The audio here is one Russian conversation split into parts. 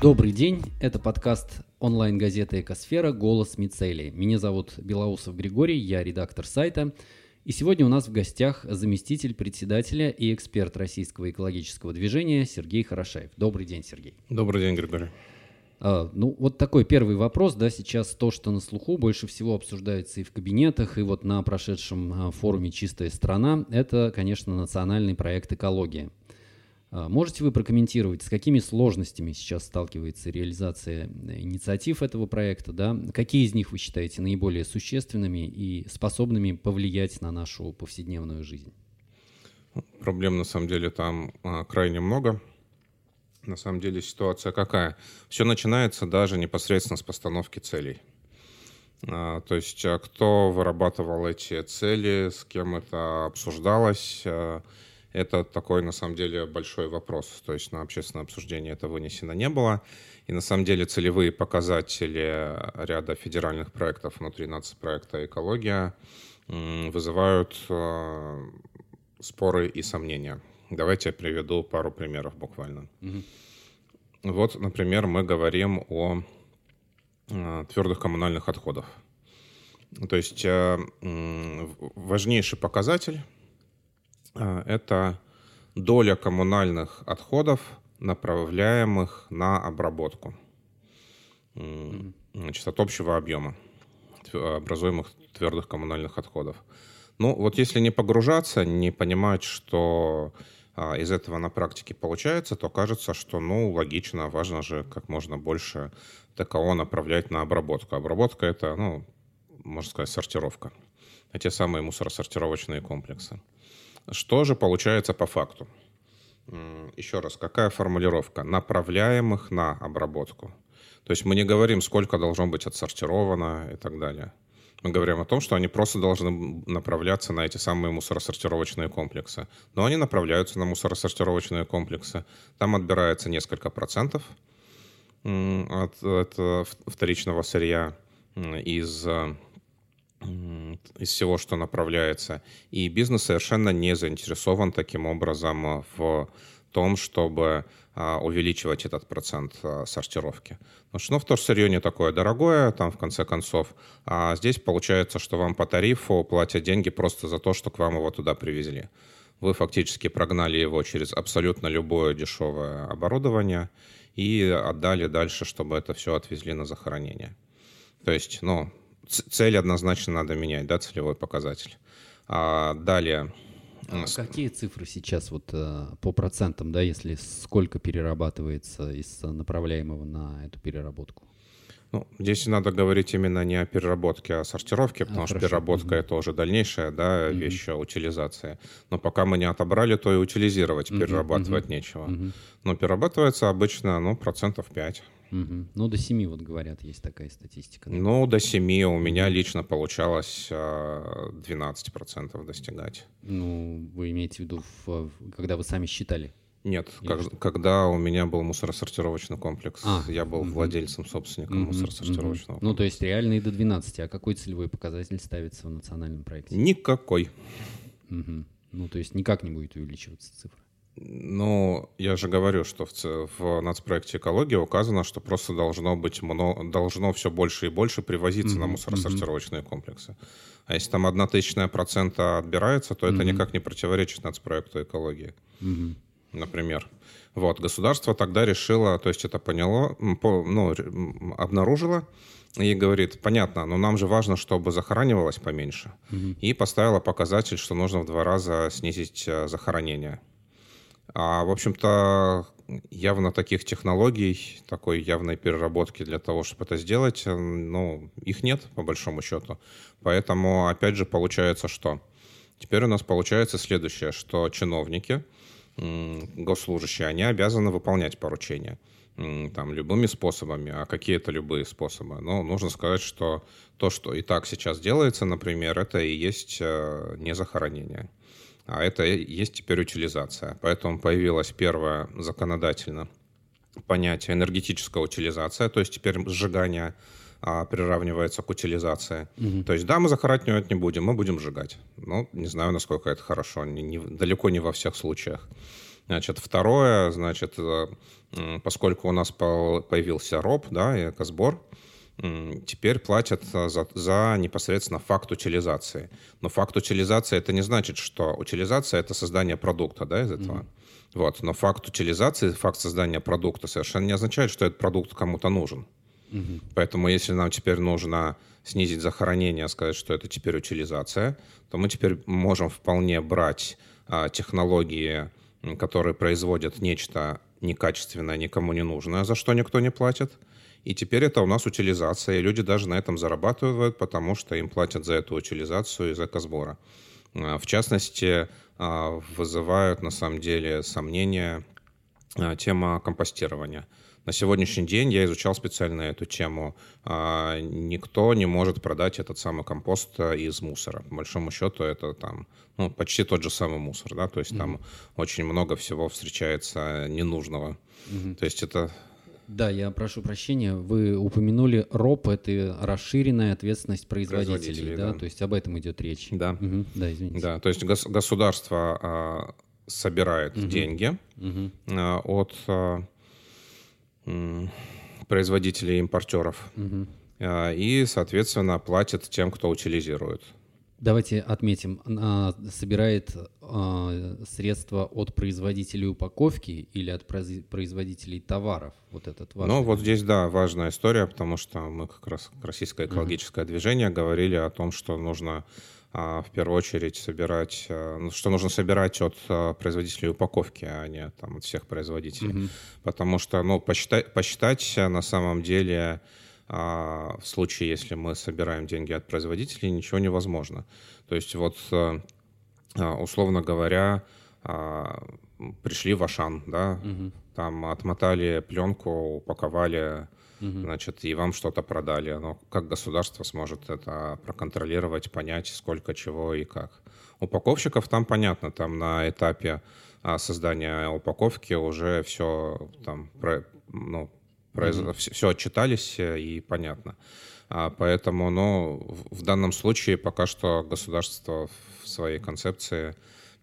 Добрый день, это подкаст онлайн-газеты «Экосфера. Голос Мицелии». Меня зовут Белоусов Григорий, я редактор сайта. И сегодня у нас в гостях заместитель председателя и эксперт Российского экологического движения Сергей Хорошаев. Добрый день, Сергей. Добрый день, Григорий. А, ну, вот такой первый вопрос, да, сейчас то, что на слуху больше всего обсуждается и в кабинетах, и вот на прошедшем а, форуме «Чистая страна», это, конечно, национальный проект «Экология». А, можете вы прокомментировать, с какими сложностями сейчас сталкивается реализация э, инициатив этого проекта, да? Какие из них вы считаете наиболее существенными и способными повлиять на нашу повседневную жизнь? Проблем, на самом деле, там крайне много. На самом деле ситуация какая? Все начинается даже непосредственно с постановки целей. А, то есть а кто вырабатывал эти цели, с кем это обсуждалось, а, это такой на самом деле большой вопрос. То есть на общественное обсуждение это вынесено не было. И на самом деле целевые показатели ряда федеральных проектов внутри нацпроекта «Экология» вызывают споры и сомнения. Давайте я приведу пару примеров буквально. Угу. Вот, например, мы говорим о э, твердых коммунальных отходах. То есть э, важнейший показатель э, это доля коммунальных отходов, направляемых на обработку значит, от общего объема образуемых твердых коммунальных отходов. Ну, вот если не погружаться, не понимать, что а, из этого на практике получается, то кажется, что, ну, логично, важно же как можно больше ТКО направлять на обработку. Обработка — это, ну, можно сказать, сортировка. Те самые мусоросортировочные комплексы. Что же получается по факту? Еще раз, какая формулировка? Направляемых на обработку. То есть мы не говорим, сколько должно быть отсортировано и так далее. Мы говорим о том, что они просто должны направляться на эти самые мусоросортировочные комплексы. Но они направляются на мусоросортировочные комплексы. Там отбирается несколько процентов от, от вторичного сырья из из всего, что направляется. И бизнес совершенно не заинтересован таким образом в том, чтобы а, увеличивать этот процент а, сортировки. Потому что ну, в то сырье не такое дорогое, там в конце концов. А здесь получается, что вам по тарифу платят деньги просто за то, что к вам его туда привезли. Вы фактически прогнали его через абсолютно любое дешевое оборудование и отдали дальше, чтобы это все отвезли на захоронение. То есть, ну, цель однозначно надо менять, да, целевой показатель. А далее, а какие цифры сейчас вот э, по процентам, да, если сколько перерабатывается из направляемого на эту переработку? Ну, здесь надо говорить именно не о переработке, а о сортировке, потому а, что хорошо. переработка угу. это уже дальнейшая да, угу. вещь утилизация. Но пока мы не отобрали, то и утилизировать, угу. перерабатывать угу. нечего. Угу. Но перерабатывается обычно ну, процентов 5. Угу. Ну, до 7, вот говорят, есть такая статистика. Да? Ну, до 7 у меня лично получалось 12% а, достигать. Ну, вы имеете в виду, когда вы сами считали? Нет, как, когда у меня был мусоросортировочный комплекс, а, я был угу. владельцем, собственником угу, мусоросортировочного угу. Ну, то есть реально и до 12. А какой целевой показатель ставится в национальном проекте? Никакой. Угу. Ну, то есть никак не будет увеличиваться цифра? Ну, я же говорю, что в, в нацпроекте «Экология» указано, что просто должно быть много, должно все больше и больше привозиться mm-hmm. на мусоросортировочные mm-hmm. комплексы. А если там одна тысячная процента отбирается, то mm-hmm. это никак не противоречит нацпроекту «Экологии». Mm-hmm например. Вот, государство тогда решило, то есть это поняло, ну, обнаружило и говорит, понятно, но нам же важно, чтобы захоранивалось поменьше. Угу. И поставила показатель, что нужно в два раза снизить э, захоронение. А, в общем-то, явно таких технологий, такой явной переработки для того, чтобы это сделать, ну, их нет, по большому счету. Поэтому, опять же, получается что? Теперь у нас получается следующее, что чиновники – госслужащие, они обязаны выполнять поручения там, любыми способами. А какие это любые способы? Ну, нужно сказать, что то, что и так сейчас делается, например, это и есть э, не захоронение. А это и есть теперь утилизация. Поэтому появилось первое законодательно понятие энергетическая утилизация, то есть теперь сжигание а, приравнивается к утилизации. Угу. То есть, да, мы захоранивать не будем, мы будем сжигать. Ну, не знаю, насколько это хорошо, не, не, далеко не во всех случаях. Значит, второе, значит, поскольку у нас появился РОП, да, и экосбор, теперь платят за, за непосредственно факт утилизации. Но факт утилизации это не значит, что утилизация это создание продукта, да, из этого. Mm-hmm. Вот. Но факт утилизации, факт создания продукта совершенно не означает, что этот продукт кому-то нужен. Mm-hmm. Поэтому если нам теперь нужно снизить захоронение, сказать, что это теперь утилизация, то мы теперь можем вполне брать а, технологии, которые производят нечто некачественное, никому не нужное, за что никто не платит, и теперь это у нас утилизация, и люди даже на этом зарабатывают, потому что им платят за эту утилизацию из экосбора. А, в частности, а, вызывают на самом деле сомнения а, тема компостирования. На сегодняшний день я изучал специально эту тему. Никто не может продать этот самый компост из мусора. По большому счету это там ну, почти тот же самый мусор, да, то есть mm-hmm. там очень много всего встречается ненужного. Mm-hmm. То есть это да, я прошу прощения. Вы упомянули РОП, это расширенная ответственность производителей, производителей да? да? То есть об этом идет речь. Да. Угу. Да, извините. Да, то есть гос- государство а, собирает угу. деньги угу. А, от а, производителей и импортеров угу. а, и, соответственно, платит тем, кто утилизирует. Давайте отметим, она собирает э, средства от производителей упаковки или от производителей товаров. Вот этот важный. Ну вот здесь, да, важная история, потому что мы как раз российское экологическое uh-huh. движение говорили о том, что нужно а, в первую очередь собирать, а, что нужно собирать от а, производителей упаковки, а не там, от всех производителей. Uh-huh. Потому что, ну, посчитать, посчитать на самом деле а в случае, если мы собираем деньги от производителей, ничего невозможно. То есть вот, э, а, условно говоря, а, пришли в Ашан, да, угу. там отмотали пленку, упаковали, угу. значит, и вам что-то продали. Но как государство сможет это проконтролировать, понять, сколько чего и как? Упаковщиков там понятно, там на этапе а, создания упаковки уже все там, ну, Произ... Mm-hmm. Все, все отчитались э, и понятно. А, поэтому, ну, в данном случае пока что государство в своей концепции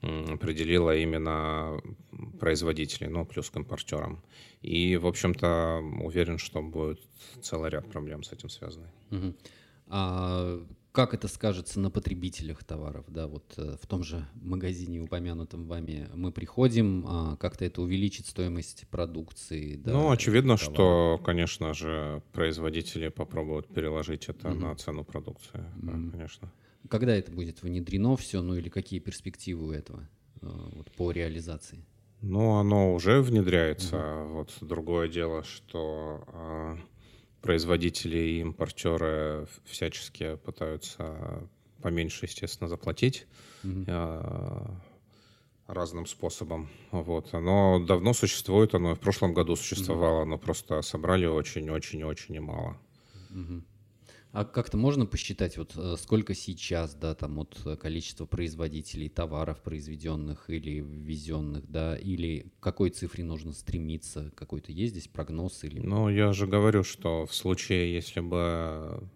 определило именно производителей, ну, плюс к импортерам. И, в общем-то, уверен, что будет целый ряд проблем с этим связанный. Угу. А как это скажется на потребителях товаров, да, вот э, в том же магазине, упомянутом вами, мы приходим, а как-то это увеличит стоимость продукции, да? Ну, очевидно, что, конечно же, производители попробуют переложить это mm-hmm. на цену продукции, mm-hmm. да, конечно. Когда это будет внедрено все, ну или какие перспективы у этого э, вот, по реализации? Ну, оно уже внедряется. Mm-hmm. Вот другое дело, что а, производители и импортеры всячески пытаются поменьше, естественно, заплатить mm-hmm. разным способом. Вот. Оно давно существует, оно в прошлом году существовало, mm-hmm. но просто собрали очень-очень-очень немало. Mm-hmm. А как-то можно посчитать, вот э, сколько сейчас, да, там от количества производителей товаров, произведенных или ввезенных, да, или к какой цифре нужно стремиться, какой-то есть здесь прогноз или... Ну, я же говорю, что в случае, если бы,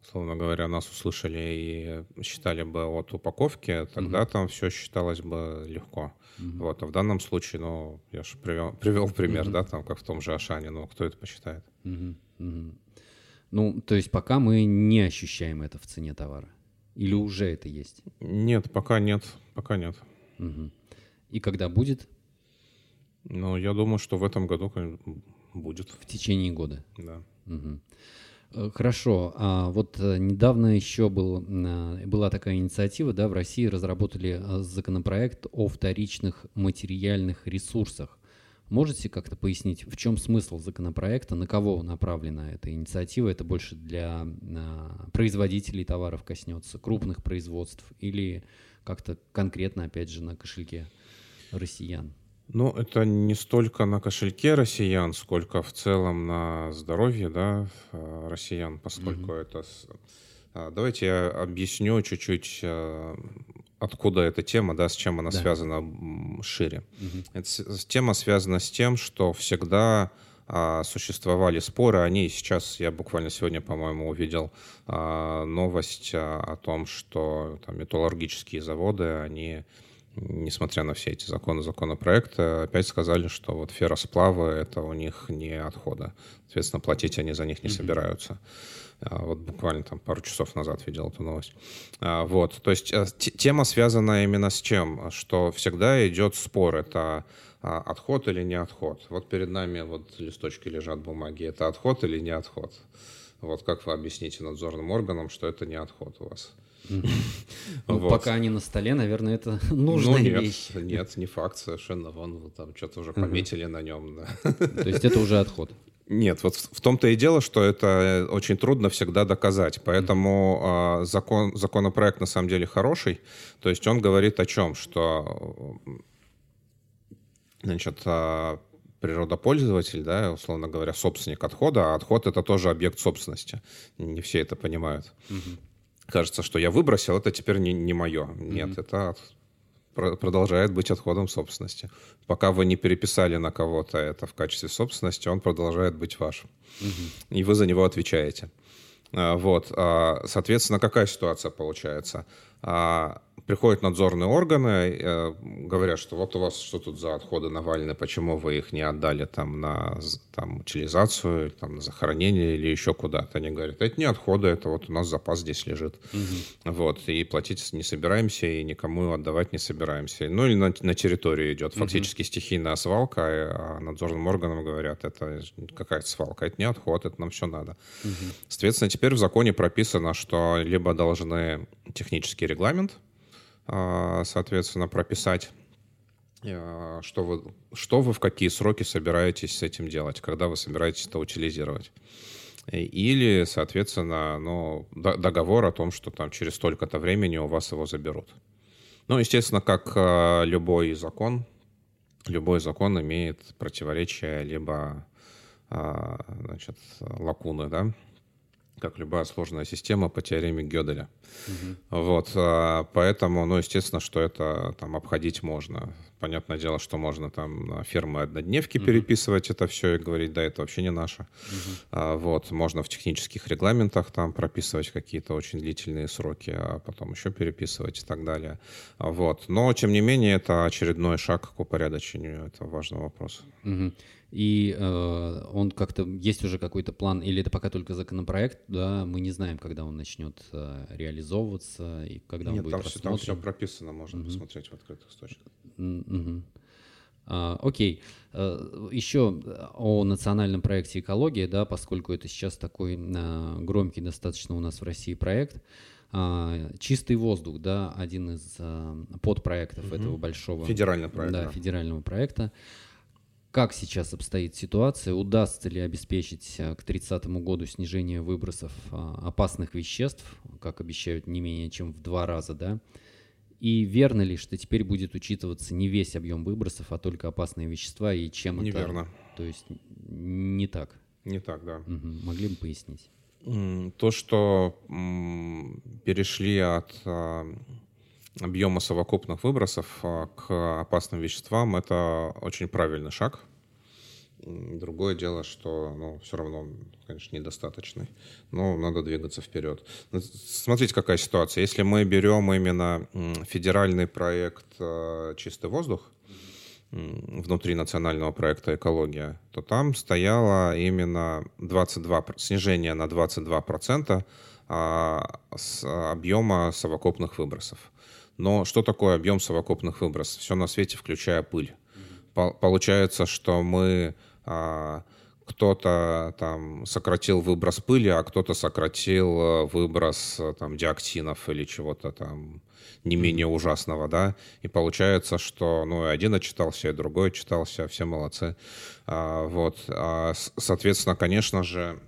условно говоря, нас услышали и считали бы от упаковки, тогда угу. там все считалось бы легко. Угу. Вот, а в данном случае, ну, я же привел, привел пример, угу. да, там, как в том же Ашане, ну, кто это посчитает? Угу. Угу. Ну, то есть пока мы не ощущаем это в цене товара? Или уже это есть? Нет, пока нет, пока нет. Угу. И когда будет? Ну, я думаю, что в этом году будет. В течение года? Да. Угу. Хорошо. А вот э, недавно еще был, э, была такая инициатива, да, в России разработали законопроект о вторичных материальных ресурсах. Можете как-то пояснить, в чем смысл законопроекта, на кого направлена эта инициатива? Это больше для а, производителей товаров коснется, крупных производств или как-то конкретно, опять же, на кошельке россиян? Ну, это не столько на кошельке россиян, сколько в целом на здоровье да, россиян, поскольку mm-hmm. это... А, давайте я объясню чуть-чуть а, откуда эта тема, да, с чем она да. связана шире. Угу. Эта тема связана с тем, что всегда а, существовали споры, они сейчас, я буквально сегодня, по-моему, увидел а, новость а, о том, что там, металлургические заводы, они несмотря на все эти законы, законопроекты, опять сказали, что вот ферросплавы — это у них не отходы. Соответственно, платить они за них не собираются. А, вот буквально там пару часов назад видел эту новость. А, вот, то есть э, тема связана именно с чем? Что всегда идет спор, это а, отход или не отход. Вот перед нами вот листочки лежат бумаги, это отход или не отход. Вот как вы объясните надзорным органам, что это не отход у вас? Ну, вот. Пока они на столе, наверное, это нужная ну, нет, вещь. Нет, не факт совершенно. Вон там что-то уже пометили на нем. То есть это уже отход. Нет, вот в том-то и дело, что это очень трудно всегда доказать. Поэтому э, закон, законопроект на самом деле хороший. То есть он говорит о чем? Что значит, э, природопользователь, да, условно говоря, собственник отхода, а отход это тоже объект собственности. Не все это понимают. Угу. Кажется, что я выбросил, это теперь не, не мое. Нет, угу. это продолжает быть отходом собственности. Пока вы не переписали на кого-то это в качестве собственности, он продолжает быть вашим. Угу. И вы за него отвечаете. А, вот. А, соответственно, какая ситуация получается? Приходят надзорные органы, э, говорят, что вот у вас что тут за отходы Навальны, почему вы их не отдали там на там, утилизацию, там, на захоронение или еще куда-то. Они говорят, это не отходы, это вот у нас запас здесь лежит. Угу. Вот, и платить не собираемся, и никому отдавать не собираемся. Ну или на, на территорию идет фактически угу. стихийная свалка, а надзорным органам говорят, это какая-то свалка, это не отход, это нам все надо. Угу. Соответственно, теперь в законе прописано, что либо должны технический регламент, соответственно, прописать, а, что вы, что вы в какие сроки собираетесь с этим делать, когда вы собираетесь это утилизировать. Или, соответственно, ну, договор о том, что там через столько-то времени у вас его заберут. Ну, естественно, как а, любой закон, любой закон имеет противоречия либо значит, лакуны, да, как любая сложная система по теореме Гёделя. Угу. Вот, а, поэтому, ну, естественно, что это там обходить можно. Понятное дело, что можно там на фирмы однодневки угу. переписывать это все и говорить, да, это вообще не наше. Угу. Вот, можно в технических регламентах там прописывать какие-то очень длительные сроки, а потом еще переписывать и так далее. Вот, но, тем не менее, это очередной шаг к упорядочению этого важного вопроса. Угу и э, он как-то есть уже какой-то план, или это пока только законопроект, да, мы не знаем, когда он начнет э, реализовываться и когда Нет, он будет там рассмотрен. Все, там все прописано, можно угу. посмотреть в открытых источниках. Угу. А, окей, а, еще о национальном проекте экология, да, поскольку это сейчас такой а, громкий достаточно у нас в России проект. А, чистый воздух, да, один из а, подпроектов угу. этого большого федерального проекта. Да, федерального проекта как сейчас обстоит ситуация, удастся ли обеспечить э, к 30 году снижение выбросов а, опасных веществ, как обещают не менее чем в два раза, да? И верно ли, что теперь будет учитываться не весь объем выбросов, а только опасные вещества, и чем Неверно. это? То есть не так? Не так, да. Угу. Могли бы пояснить? То, что перешли от а, объема совокупных выбросов а, к опасным веществам, это очень правильный шаг. Другое дело, что ну, все равно он, конечно, недостаточный. Но надо двигаться вперед. Смотрите, какая ситуация. Если мы берем именно федеральный проект а, «Чистый воздух», внутри национального проекта «Экология», то там стояло именно 22, снижение на 22% а, с объема совокупных выбросов. Но что такое объем совокупных выбросов? Все на свете, включая пыль. По получается, что мы а, кто-то там сократил выброс пыли, а кто-то сократил э, выброс э, там диоксинов или чего-то там не менее ужасного, да, и получается, что, ну, и один отчитался, и другой отчитался, все молодцы, а, вот, а, соответственно, конечно же,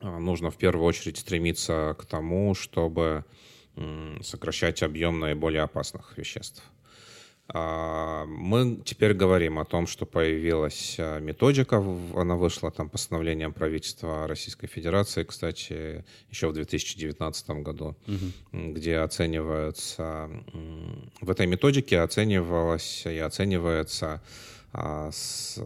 а, нужно в первую очередь стремиться к тому, чтобы сокращать объем наиболее опасных веществ. А, мы теперь говорим о том, что появилась а, методика, она вышла там постановлением правительства Российской Федерации, кстати, еще в 2019 году, угу. где оцениваются, в этой методике оценивалось и оценивается а, с,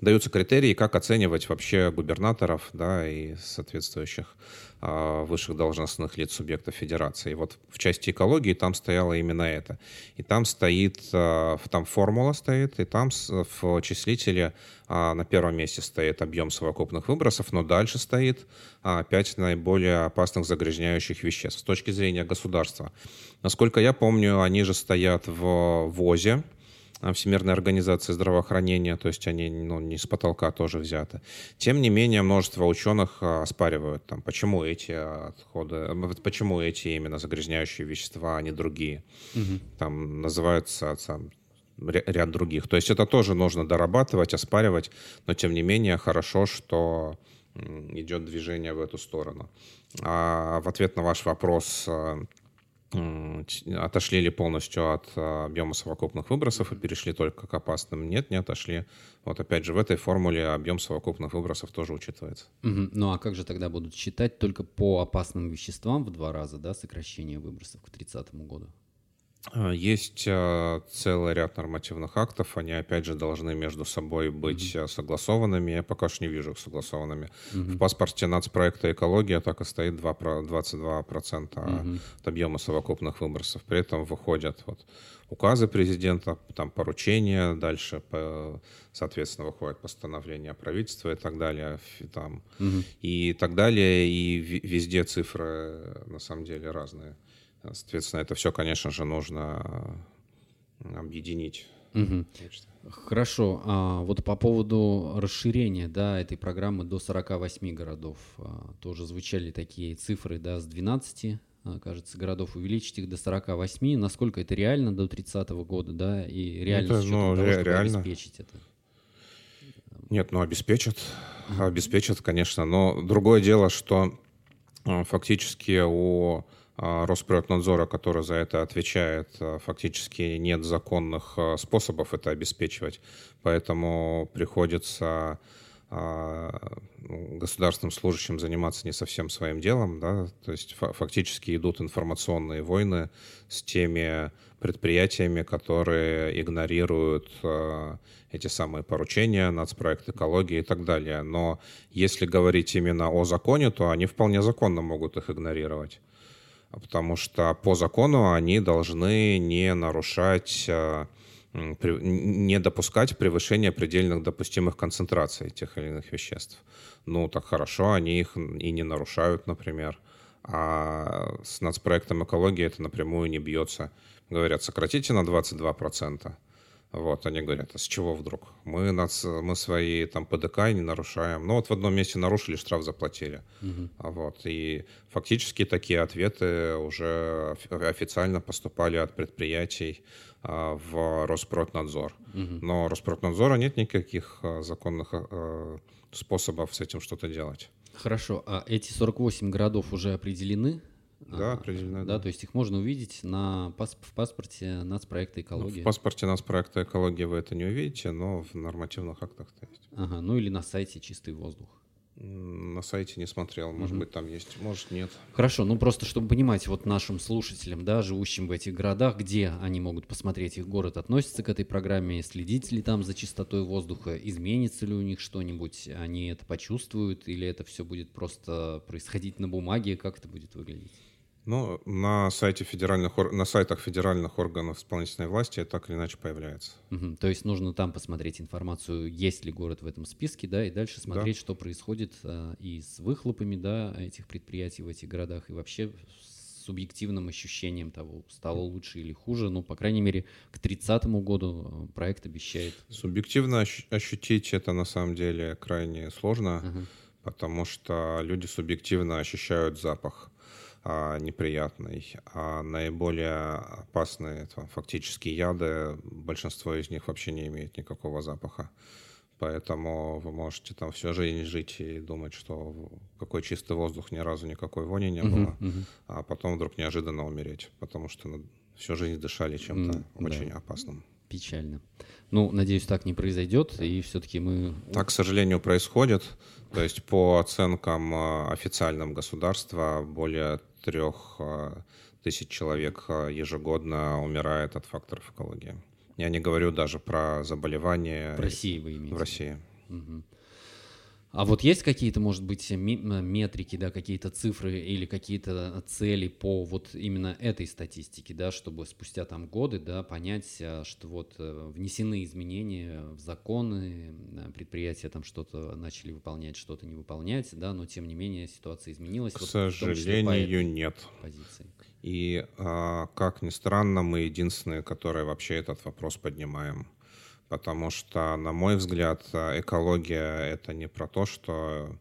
даются критерии, как оценивать вообще губернаторов да, и соответствующих высших должностных лиц субъектов федерации. И вот в части экологии там стояло именно это. И там стоит, а, там формула стоит, и там в числителе а, на первом месте стоит объем совокупных выбросов, но дальше стоит пять наиболее опасных загрязняющих веществ с точки зрения государства. Насколько я помню, они же стоят в ВОЗе, Всемирной организации здравоохранения, то есть они ну, не с потолка тоже взяты. Тем не менее, множество ученых а, оспаривают, там, почему эти отходы, почему эти именно загрязняющие вещества, а не другие. Угу. Там называются там, ряд других. То есть это тоже нужно дорабатывать, оспаривать, но тем не менее хорошо, что идет движение в эту сторону. А в ответ на ваш вопрос а, отошли ли полностью от а, объема совокупных выбросов и перешли только к опасным? Нет, не отошли. Вот опять же, в этой формуле объем совокупных выбросов тоже учитывается. Угу. Ну а как же тогда будут считать только по опасным веществам в два раза, да, сокращение выбросов к 30 году? А, есть а, целый ряд нормативных актов, они опять же должны между собой быть mm-hmm. согласованными. Я пока что не вижу их согласованными. Mm-hmm. В паспорте нацпроекта «Экология» так и стоит 2, 22% mm-hmm. от объема совокупных выбросов. При этом выходят вот указы президента, там поручения, дальше, по, соответственно, выходит постановление правительства и так далее, там, угу. и так далее, и везде цифры на самом деле разные. Соответственно, это все, конечно же, нужно э, объединить. Угу. Хорошо. А вот по поводу расширения да, этой программы до 48 городов. А, тоже звучали такие цифры да, с 12 а, кажется, городов увеличить их до 48. Насколько это реально до 30 года, да, и реально это, ну, того, ре- реально. обеспечить это? Нет, ну обеспечат, обеспечат, конечно, но другое дело, что э, фактически у а, Росприроднадзора, который за это отвечает, а, фактически нет законных а, способов это обеспечивать, поэтому приходится ну, государственным служащим заниматься не совсем своим делом, да, то есть фактически идут информационные войны с теми предприятиями, которые игнорируют эти самые поручения, нацпроект экологии и так далее. Но если говорить именно о законе, то они вполне законно могут их игнорировать потому что по закону они должны не нарушать э, не допускать превышения предельных допустимых концентраций тех или иных веществ. Ну, так хорошо, они их и не нарушают, например. А с нацпроектом экологии это напрямую не бьется. Говорят, сократите на 22%. Вот, они говорят, а с чего вдруг? Мы, нас, мы свои там ПДК не нарушаем. Ну вот в одном месте нарушили, штраф заплатили. Угу. Вот, и фактически такие ответы уже официально поступали от предприятий а, в Роспроднадзор. Угу. Но Роспроднадзора нет никаких а, законных а, способов с этим что-то делать. Хорошо, а эти 48 городов уже определены? Да, определенно. Да, да, то есть их можно увидеть на, в паспорте нацпроекта экологии. Ну, в паспорте нацпроекта экологии вы это не увидите, но в нормативных актах это есть. Ага, ну или на сайте «Чистый воздух». На сайте не смотрел, может угу. быть там есть, может нет. Хорошо, ну просто чтобы понимать вот нашим слушателям, да, живущим в этих городах, где они могут посмотреть, их город относится к этой программе, следить ли там за чистотой воздуха, изменится ли у них что-нибудь, они это почувствуют или это все будет просто происходить на бумаге, как это будет выглядеть? Ну, на, сайте федеральных, на сайтах федеральных органов исполнительной власти это так или иначе появляется. Угу. То есть нужно там посмотреть информацию, есть ли город в этом списке, да, и дальше смотреть, да. что происходит а, и с выхлопами, да, этих предприятий в этих городах, и вообще с субъективным ощущением того, стало лучше или хуже. Ну, по крайней мере, к 30 году а, проект обещает. Субъективно ощутить это на самом деле крайне сложно, угу. потому что люди субъективно ощущают запах а, неприятный, а наиболее опасные это фактически яды, большинство из них вообще не имеют никакого запаха. Поэтому вы можете там всю жизнь жить и думать, что какой чистый воздух, ни разу никакой вони не было, uh-huh, uh-huh. а потом вдруг неожиданно умереть, потому что всю жизнь дышали чем-то mm, очень да. опасным. Печально. Ну, надеюсь, так не произойдет, и все-таки мы... Так, к сожалению, происходит. То есть по оценкам а, официальным государства более трех а, тысяч человек а, ежегодно умирает от факторов экологии. Я не говорю даже про заболевания в России вы имеете. В России. Угу. А вот есть какие-то, может быть, метрики, да, какие-то цифры или какие-то цели по вот именно этой статистике, да, чтобы спустя там годы, да, понять, а, что вот э, внесены изменения в законы, предприятия там что-то начали выполнять, что-то не выполнять, да, но тем не менее ситуация изменилась. К вот, сожалению, нет. Позиции. И, а, как ни странно, мы единственные, которые вообще этот вопрос поднимаем потому что, на мой взгляд, экология — это не про то, что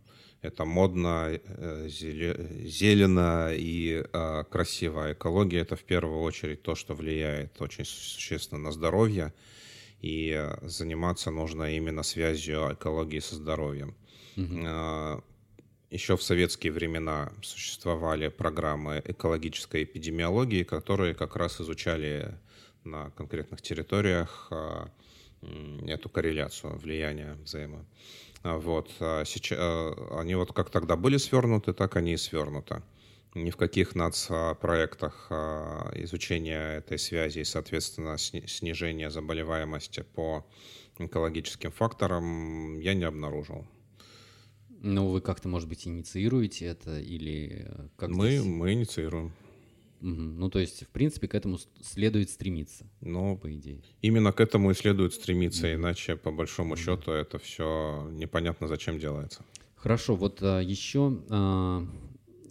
это модно, э, зелено и э, красиво. Экология — это в первую очередь то, что влияет очень существенно на здоровье, и заниматься нужно именно связью экологии со здоровьем. Угу. Еще в советские времена существовали программы экологической эпидемиологии, которые как раз изучали на конкретных территориях эту корреляцию, влияние взаимо. А вот. А сейчас, а, они вот как тогда были свернуты, так они и свернуты. Ни в каких нацпроектах изучения этой связи и, соответственно, снижения заболеваемости по экологическим факторам я не обнаружил. Ну, вы как-то, может быть, инициируете это или э, как мы, мы инициируем. Угу. Ну, то есть, в принципе, к этому следует стремиться. Ну, по идее. Именно к этому и следует стремиться, угу. иначе, по большому счету, это все непонятно, зачем делается. Хорошо, вот а, еще а,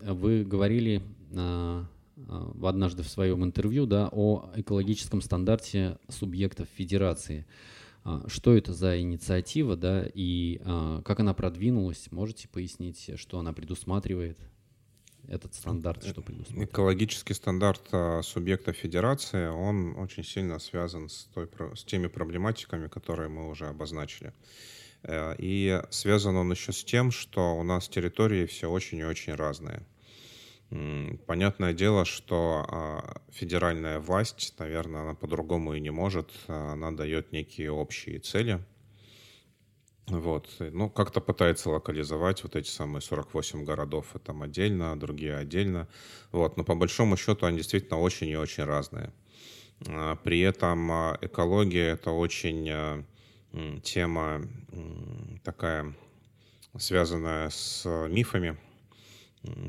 вы говорили а, а, однажды в своем интервью да, о экологическом стандарте субъектов федерации. А, что это за инициатива, да, и а, как она продвинулась? Можете пояснить, что она предусматривает? Этот стандарт, что предусматривает? Экологический стандарт а, субъекта федерации, он очень сильно связан с, той, с теми проблематиками, которые мы уже обозначили. Э, и связан он еще с тем, что у нас территории все очень и очень разные. Понятное дело, что а, федеральная власть, наверное, она по-другому и не может. Она дает некие общие цели – вот. Ну, как-то пытается локализовать вот эти самые 48 городов, и там отдельно, а другие отдельно. Вот. Но по большому счету они действительно очень и очень разные. А, при этом а, экология — это очень тема такая, связанная с мифами.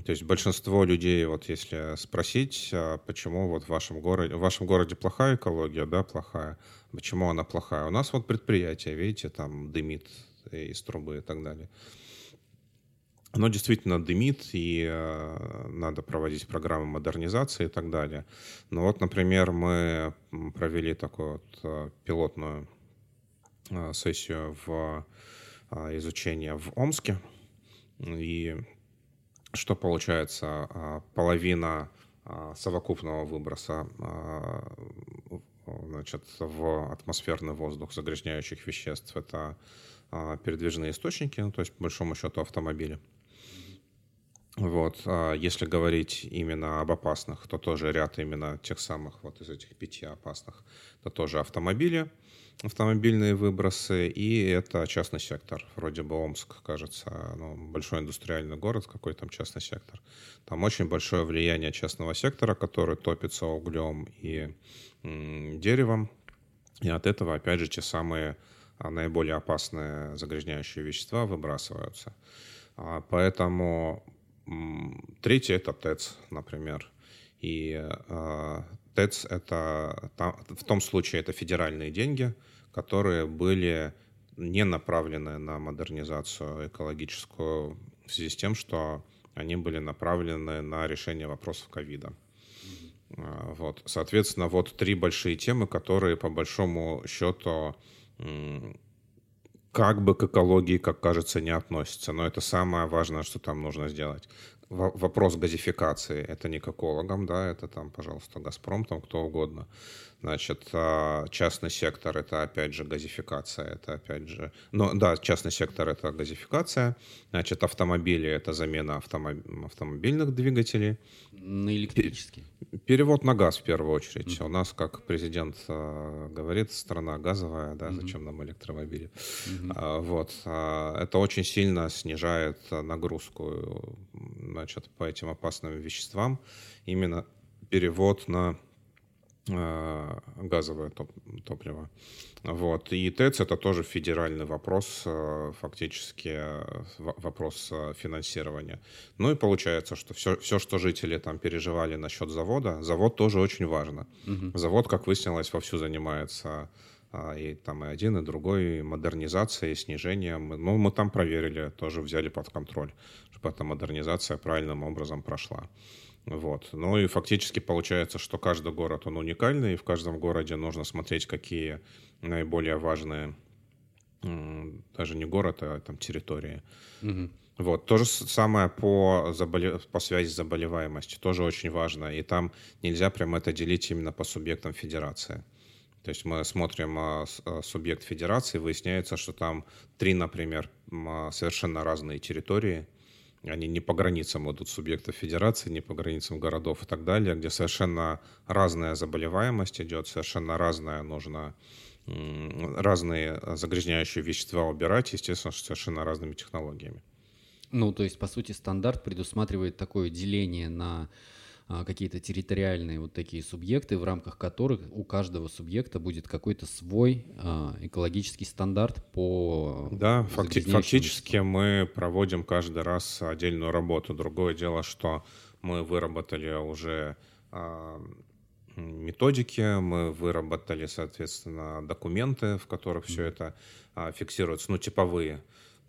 То есть большинство людей, вот если спросить, почему вот в вашем городе, в вашем городе плохая экология, да, плохая, почему она плохая? У нас вот предприятие, видите, там дымит из трубы и так далее. Оно действительно дымит, и э, надо проводить программы модернизации и так далее. Но вот, например, мы провели такую вот э, пилотную сессию в э, изучение в Омске. И что получается? Э, половина э, совокупного выброса э, значит, в атмосферный воздух загрязняющих веществ. Это а, передвижные источники, ну, то есть, по большому счету, автомобили. Вот. А если говорить именно об опасных, то тоже ряд именно тех самых вот из этих пяти опасных. Это тоже автомобили, автомобильные выбросы, и это частный сектор. Вроде бы Омск, кажется, ну, большой индустриальный город, какой там частный сектор. Там очень большое влияние частного сектора, который топится углем и м, деревом. И от этого, опять же, те самые а наиболее опасные загрязняющие вещества выбрасываются. А, поэтому третье – это ТЭЦ, например. И а, ТЭЦ – это в том случае это федеральные деньги, которые были не направлены на модернизацию экологическую в связи с тем, что они были направлены на решение вопросов ковида. Вот. Соответственно, вот три большие темы, которые по большому счету как бы к экологии, как кажется, не относится. Но это самое важное, что там нужно сделать. Вопрос газификации. Это не к экологам, да, это там, пожалуйста, Газпром, там кто угодно. Значит, а, частный сектор – это, опять же, газификация, это, опять же... Ну, да, частный сектор – это газификация. Значит, автомобили – это замена автомоб... автомобильных двигателей. На электрические. Перевод на газ, в первую очередь. Mm-hmm. У нас, как президент э, говорит, страна газовая, да, mm-hmm. зачем нам электромобили? Mm-hmm. А, вот. А, это очень сильно снижает нагрузку, значит, по этим опасным веществам. Именно перевод на газовое топ топливо. Вот. И ТЭЦ это тоже федеральный вопрос, э, фактически э, вопрос финансирования. Ну и получается, что все, все, что жители там переживали насчет завода, завод тоже очень важно. Угу. Завод, как выяснилось, вовсю занимается и там и один, и другой модернизацией, снижением. Ну, мы там проверили, тоже взяли под контроль, чтобы эта модернизация правильным образом прошла. Вот. Ну и фактически получается, что каждый город, он уникальный, и в каждом городе нужно смотреть, какие наиболее важные, даже не город, а там территории. Угу. Вот. То же самое по, заболе... по связи с заболеваемостью, тоже очень важно. И там нельзя прямо это делить именно по субъектам федерации. То есть мы смотрим а, а, субъект федерации, выясняется, что там три, например, а, совершенно разные территории, они не по границам идут субъектов федерации, не по границам городов и так далее, где совершенно разная заболеваемость идет, совершенно разная нужно разные загрязняющие вещества убирать, естественно, совершенно разными технологиями. Ну, то есть, по сути, стандарт предусматривает такое деление на какие-то территориальные вот такие субъекты, в рамках которых у каждого субъекта будет какой-то свой а, экологический стандарт по... Да, факти- фактически мы проводим каждый раз отдельную работу. Другое дело, что мы выработали уже а, методики, мы выработали, соответственно, документы, в которых все это фиксируется, ну, типовые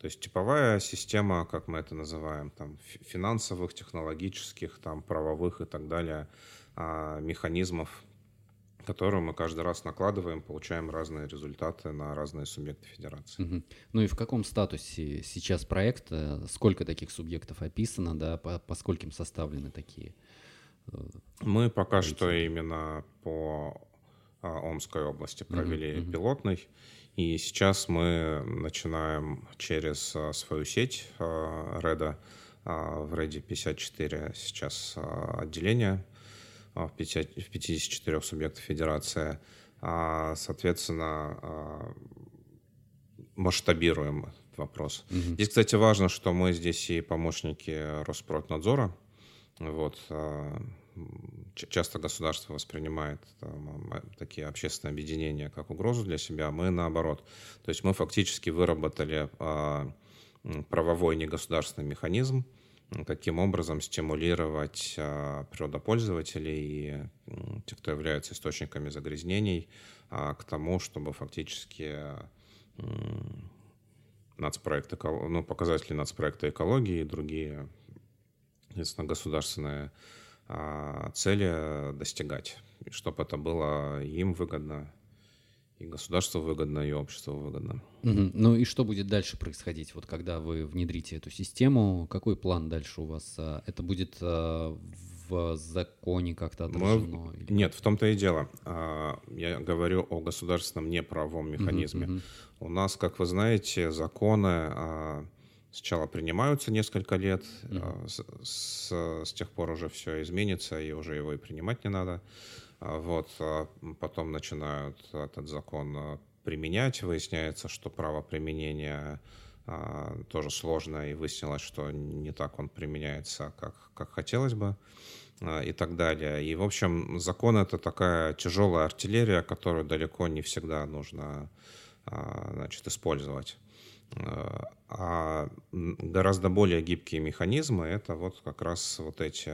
то есть типовая система, как мы это называем, там, финансовых, технологических, там, правовых и так далее, а, механизмов, которые мы каждый раз накладываем, получаем разные результаты на разные субъекты федерации. Угу. Ну и в каком статусе сейчас проект? Сколько таких субъектов описано, да, по, по скольким составлены такие? Э, мы пока эти... что именно по а, Омской области провели угу, пилотный. И сейчас мы начинаем через а, свою сеть Реда, а, в Реде 54 сейчас а, отделение в 54 субъектах федерации. Соответственно, масштабируем этот вопрос. Угу. Здесь, кстати, важно, что мы здесь и помощники Роспроднадзора. Вот, часто государство воспринимает там, такие общественные объединения как угрозу для себя, мы наоборот. То есть мы фактически выработали а, правовой негосударственный механизм, каким образом стимулировать а, природопользователей и тех, кто является источниками загрязнений, а, к тому, чтобы фактически нацпроект, ну, показатели нацпроекта экологии и другие, естественно, государственные а, цели достигать, чтобы это было им выгодно, и государству выгодно, и обществу выгодно. Угу. Ну и что будет дальше происходить? Вот когда вы внедрите эту систему, какой план дальше у вас? А, это будет а, в законе как-то отражено? Мы... Нет, в том-то и дело. Я говорю о государственном неправовом механизме. Угу, угу. У нас, как вы знаете, законы сначала принимаются несколько лет, mm-hmm. с, с, с тех пор уже все изменится, и уже его и принимать не надо. А вот, а потом начинают этот закон применять, выясняется, что право применения а, тоже сложно, и выяснилось, что не так он применяется, как, как хотелось бы, а, и так далее. И, в общем, закон — это такая тяжелая артиллерия, которую далеко не всегда нужно а, значит, использовать. А гораздо более гибкие механизмы — это вот как раз вот эти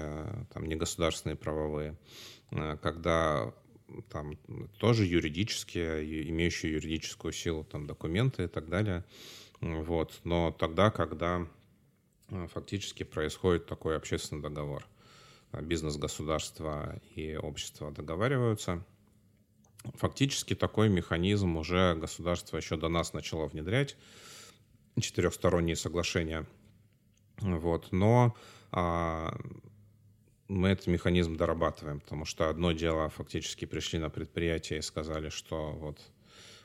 там, негосударственные правовые, э, когда там тоже юридические, имеющие юридическую силу там, документы и так далее. Вот. Но тогда, когда э, фактически происходит такой общественный договор. Бизнес, государство и общество договариваются. Фактически такой механизм уже государство еще до нас начало внедрять четырехсторонние соглашения. Вот. Но а, мы этот механизм дорабатываем, потому что одно дело фактически пришли на предприятие и сказали, что вот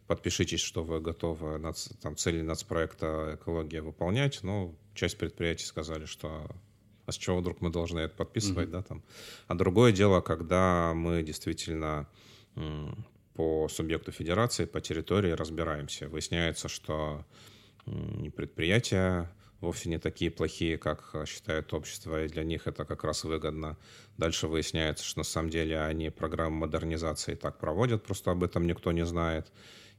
подпишитесь, что вы готовы нац, там, цели нацпроекта экология выполнять, но часть предприятий сказали, что а с чего вдруг мы должны это подписывать, mm-hmm. да, там. А другое дело, когда мы действительно по субъекту федерации, по территории разбираемся. Выясняется, что предприятия вовсе не такие плохие, как считает общество, и для них это как раз выгодно. Дальше выясняется, что на самом деле они программы модернизации так проводят, просто об этом никто не знает.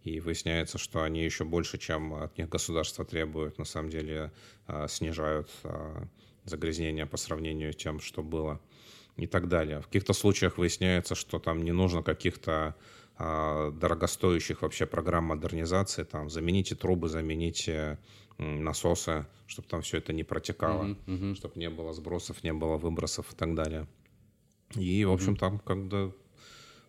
И выясняется, что они еще больше, чем от них государство требует, на самом деле снижают загрязнения по сравнению с тем, что было и так далее. В каких-то случаях выясняется, что там не нужно каких-то а, дорогостоящих вообще программ модернизации, там, замените трубы, замените насосы, чтобы там все это не протекало, uh-huh, uh-huh. чтобы не было сбросов, не было выбросов и так далее. И, в общем, uh-huh. там когда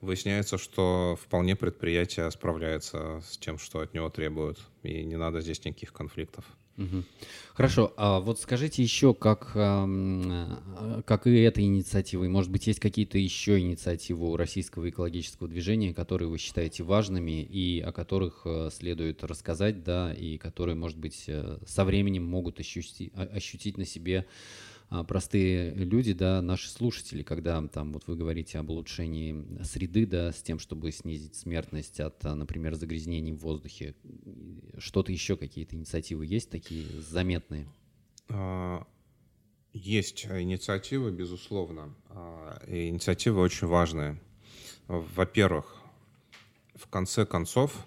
выясняется, что вполне предприятие справляется с тем, что от него требуют, и не надо здесь никаких конфликтов. Хорошо, а вот скажите еще, как, э, как и эта инициатива, и может быть есть какие-то еще инициативы у российского экологического движения, которые вы считаете важными и о которых э, следует рассказать, да, и которые, может быть, э, со временем могут ощутить, ощутить на себе простые люди, да, наши слушатели, когда там вот вы говорите об улучшении среды, да, с тем, чтобы снизить смертность от, а, например, загрязнений в воздухе, что-то еще, какие-то инициативы есть такие заметные? А, есть инициативы, безусловно. И инициативы очень важные. Во-первых, в конце концов,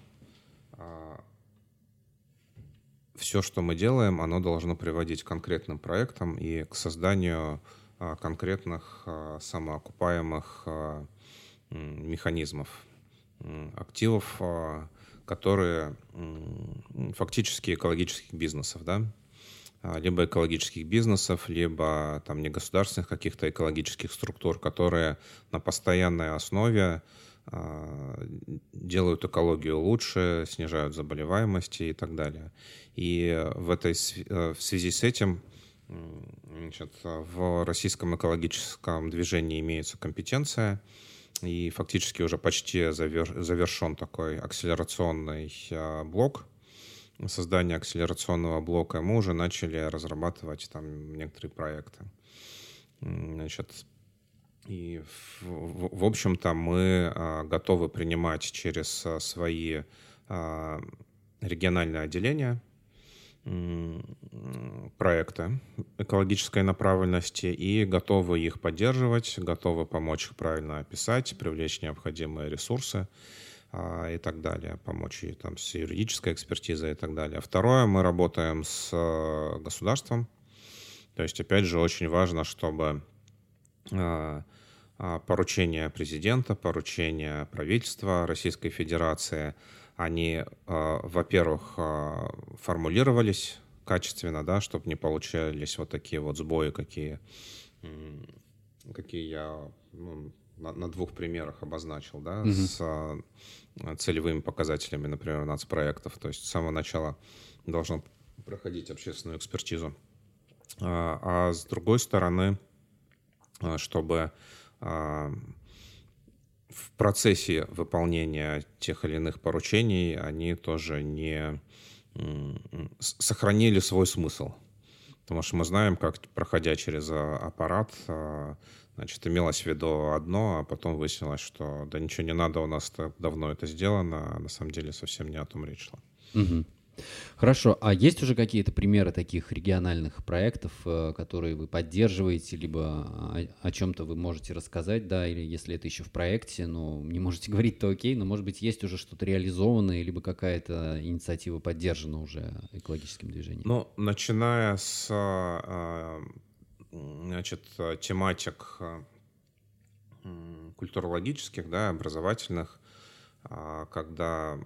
все, что мы делаем, оно должно приводить к конкретным проектам и к созданию а, конкретных а, самоокупаемых а, механизмов, активов, которые фактически экологических бизнесов, да, либо экологических бизнесов, либо там негосударственных каких-то экологических структур, которые на постоянной основе делают экологию лучше, снижают заболеваемость и так далее. И в, этой, э, в связи с этим значит, в российском экологическом движении имеется компетенция, и фактически уже почти завер, завершен такой акселерационный а, блок, создание акселерационного блока. Мы уже начали разрабатывать там некоторые проекты. Значит, и, в, в общем-то, мы а, готовы принимать через а, свои а, региональные отделения проекты экологической направленности и готовы их поддерживать, готовы помочь их правильно описать, привлечь необходимые ресурсы и так далее, помочь ей там с юридической экспертизой и так далее. Второе, мы работаем с государством, то есть, опять же, очень важно, чтобы а, поручения президента, поручения правительства Российской Федерации, они, а, во-первых, а, формулировались качественно, да, чтобы не получались вот такие вот сбои, какие, какие я ну, на, на двух примерах обозначил, да, mm-hmm. с целевыми показателями, например, нацпроектов. То есть с самого начала должно проходить общественную экспертизу. А, а с другой стороны, чтобы а, в процессе выполнения тех или иных поручений они тоже не сохранили свой смысл. Потому что мы знаем, как, проходя через а, аппарат, а, значит, имелось в виду одно, а потом выяснилось, что да ничего не надо, у нас давно это сделано, а на самом деле совсем не о том речь шла. Угу. Хорошо, а есть уже какие-то примеры таких региональных проектов, э, которые вы поддерживаете, либо о, о чем-то вы можете рассказать, да, или если это еще в проекте, ну, не можете говорить, то окей, но, может быть, есть уже что-то реализованное, либо какая-то инициатива поддержана уже экологическим движением? Ну, начиная с, а, значит, тематик культурологических, да, образовательных, а, когда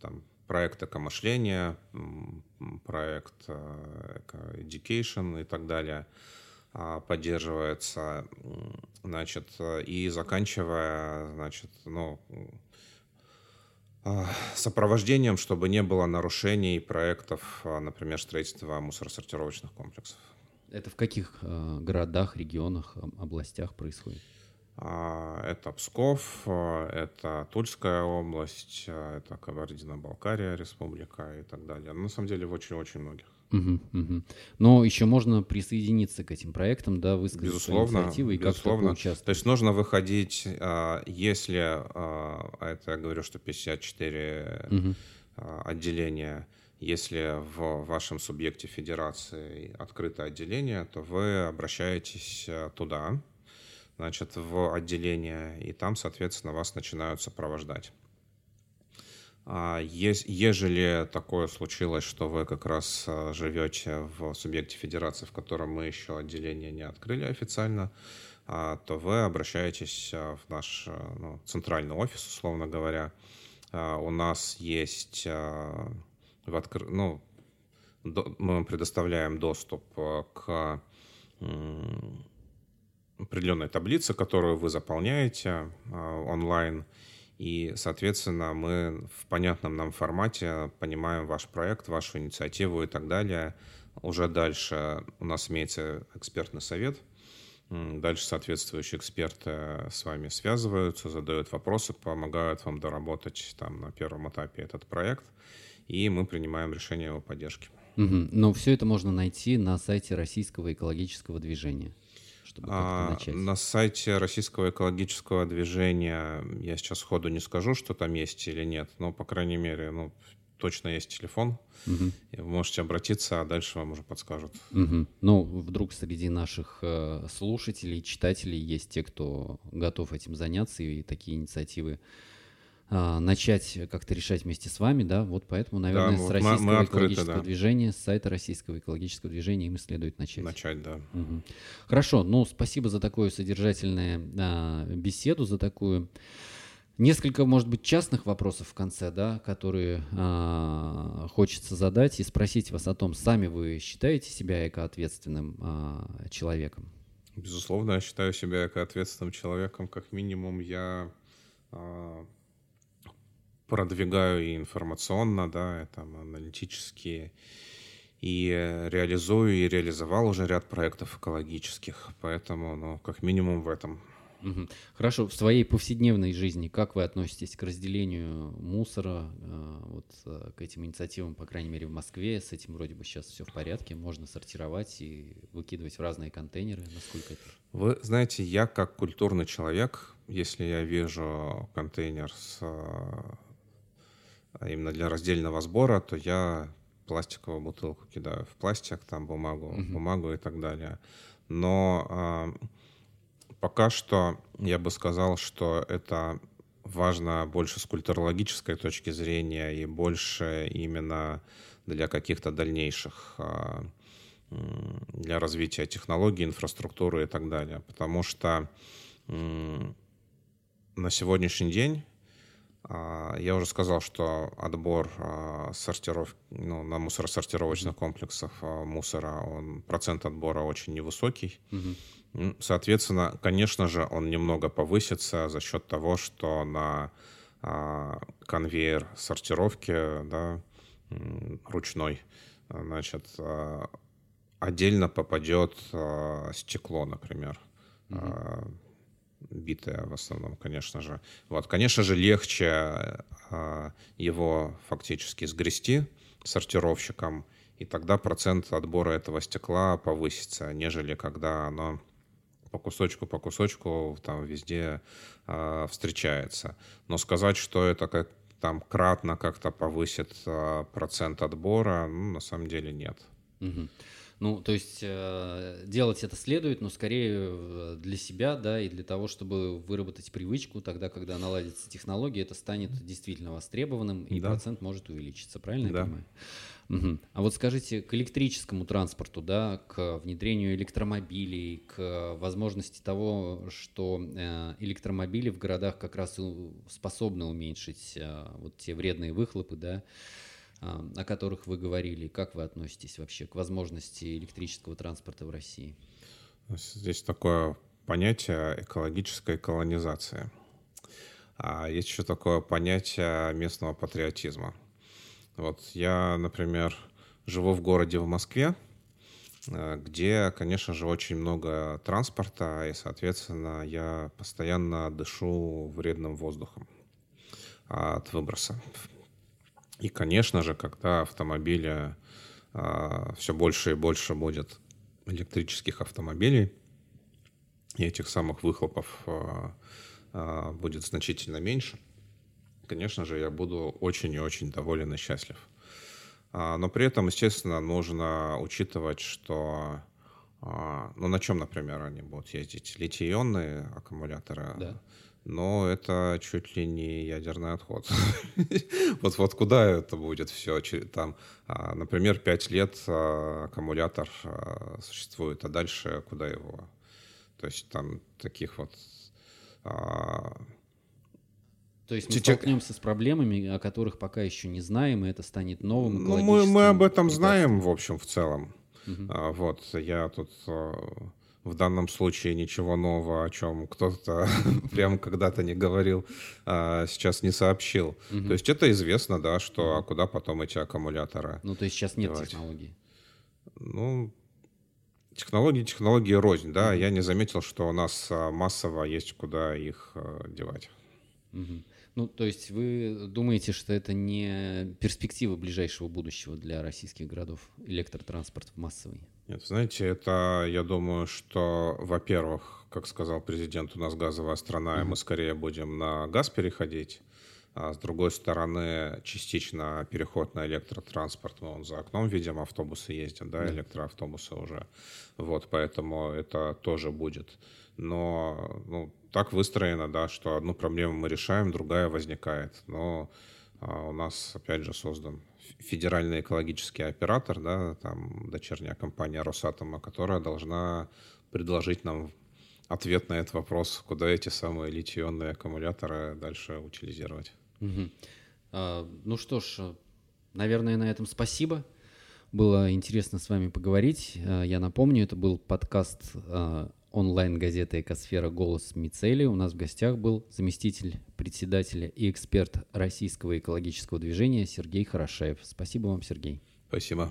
там проект экомышления, проект э, education и так далее а, поддерживается, значит, и заканчивая, значит, ну, а, сопровождением, чтобы не было нарушений проектов, а, например, строительства мусоросортировочных комплексов. Это в каких э, городах, регионах, областях происходит? А, это Псков, а, это Тульская область, а, это Кабардино-Балкария республика и так далее. На самом деле в очень-очень многих. Угу, угу. Но еще можно присоединиться к этим проектам, да, высказать безусловно, инициативы и безусловно. как-то поучаствовать. То есть нужно выходить, если, а это я говорю, что 54 угу. отделения, Если в вашем субъекте федерации открыто отделение, то вы обращаетесь туда, значит, в отделение, и там, соответственно, вас начинают сопровождать. А ежели такое случилось, что вы как раз э, живете в субъекте федерации, в котором мы еще отделение не открыли официально, а, то вы обращаетесь в наш ну, центральный офис, условно говоря. А, у нас есть в откр... ну, мы предоставляем доступ к определенной таблице, которую вы заполняете онлайн, и, соответственно, мы в понятном нам формате понимаем ваш проект, вашу инициативу и так далее. Уже дальше у нас имеется экспертный совет. Дальше соответствующие эксперты с вами связываются, задают вопросы, помогают вам доработать там на первом этапе этот проект, и мы принимаем решение о поддержке. Угу. Но все это можно найти на сайте Российского экологического движения чтобы а, начать? На сайте Российского экологического движения я сейчас сходу не скажу, что там есть или нет, но, по крайней мере, ну, точно есть телефон, угу. вы можете обратиться, а дальше вам уже подскажут. Угу. Ну, вдруг среди наших э, слушателей, читателей есть те, кто готов этим заняться, и такие инициативы а, начать как-то решать вместе с вами, да, вот поэтому, наверное, да, с российского мы, мы экологического да. движения, с сайта российского экологического движения им следует начать. Начать, да. Угу. Хорошо, ну, спасибо за такую содержательную а, беседу, за такую... Несколько, может быть, частных вопросов в конце, да, которые а, хочется задать и спросить вас о том, сами вы считаете себя экоответственным а, человеком? Безусловно, я считаю себя экоответственным человеком. Как минимум, я а, продвигаю и информационно, да, и там аналитические, и реализую, и реализовал уже ряд проектов экологических, поэтому, ну, как минимум в этом. Хорошо, в своей повседневной жизни как вы относитесь к разделению мусора, э, вот э, к этим инициативам, по крайней мере, в Москве, с этим вроде бы сейчас все в порядке, можно сортировать и выкидывать в разные контейнеры, насколько это? Вы знаете, я как культурный человек, если я вижу контейнер с а именно для раздельного сбора, то я пластиковую бутылку кидаю в пластик, там бумагу, угу. бумагу и так далее. Но э, пока что я бы сказал, что это важно больше с культурологической точки зрения и больше именно для каких-то дальнейших э, для развития технологий, инфраструктуры и так далее. Потому что э, на сегодняшний день а, я уже сказал, что отбор а, сортировки, ну, на мусоросортировочных комплексах а, мусора, он, процент отбора очень невысокий. Угу. Соответственно, конечно же, он немного повысится за счет того, что на конвейер сортировки да, ручной, значит, отдельно попадет стекло, например. Угу битая в основном, конечно же. Вот, конечно же, легче э, его фактически сгрести сортировщиком, и тогда процент отбора этого стекла повысится, нежели когда оно по кусочку, по кусочку там везде э, встречается. Но сказать, что это как там кратно как-то повысит э, процент отбора, ну, на самом деле нет. Угу. Ну, то есть э, делать это следует, но скорее э, для себя, да, и для того, чтобы выработать привычку, тогда, когда наладится технология, это станет действительно востребованным, и да. процент может увеличиться, правильно да. я понимаю? Угу. А вот скажите, к электрическому транспорту, да, к внедрению электромобилей, к возможности того, что э, электромобили в городах как раз способны уменьшить вот те вредные выхлопы, да, о которых вы говорили. Как вы относитесь вообще к возможности электрического транспорта в России? Здесь такое понятие экологическая колонизация. А есть еще такое понятие местного патриотизма. Вот я, например, живу в городе в Москве, э, где, конечно же, очень много транспорта, и, соответственно, я постоянно дышу вредным воздухом от выброса и, конечно же, когда автомобили а, все больше и больше будет электрических автомобилей, и этих самых выхлопов а, а, будет значительно меньше, конечно же, я буду очень и очень доволен и счастлив. А, но при этом, естественно, нужно учитывать, что а, ну, на чем, например, они будут ездить? Литий-ионные аккумуляторы. Да. Но это чуть ли не ядерный отход. вот, вот куда это будет все? Там, а, например, 5 лет аккумулятор существует, а дальше куда его? То есть там таких вот то есть мы Чуть столкнемся с проблемами, о которых пока еще не знаем, и это станет новым. Ну, мы, мы об этом знаем, в общем, в целом. Угу. А, вот, я тут а, в данном случае ничего нового, о чем кто-то прямо когда-то не говорил, а, сейчас не сообщил. Угу. То есть это известно, да, что а куда потом эти аккумуляторы. Ну, то есть сейчас нет девать. технологий. Ну, технологии, технологии рознь, да. Я не заметил, что у нас а, массово есть куда их девать. Угу. Ну, то есть вы думаете, что это не перспектива ближайшего будущего для российских городов, электротранспорт массовый? Нет, знаете, это, я думаю, что, во-первых, как сказал президент, у нас газовая страна, mm-hmm. и мы скорее будем на газ переходить. А с другой стороны, частично переход на электротранспорт. Мы вон за окном видим, автобусы ездят, да, да, электроавтобусы уже. Вот, поэтому это тоже будет. Но ну, так выстроено, да, что одну проблему мы решаем, другая возникает. Но а, у нас, опять же, создан федеральный экологический оператор, да, там дочерняя компания Росатома, которая должна предложить нам ответ на этот вопрос, куда эти самые литионные аккумуляторы дальше утилизировать. Угу. А, ну что ж, наверное, на этом спасибо. Было интересно с вами поговорить. А, я напомню, это был подкаст а, онлайн-газеты «Экосфера. Голос Мицели». У нас в гостях был заместитель председателя и эксперт Российского экологического движения Сергей Хорошаев. Спасибо вам, Сергей. Спасибо.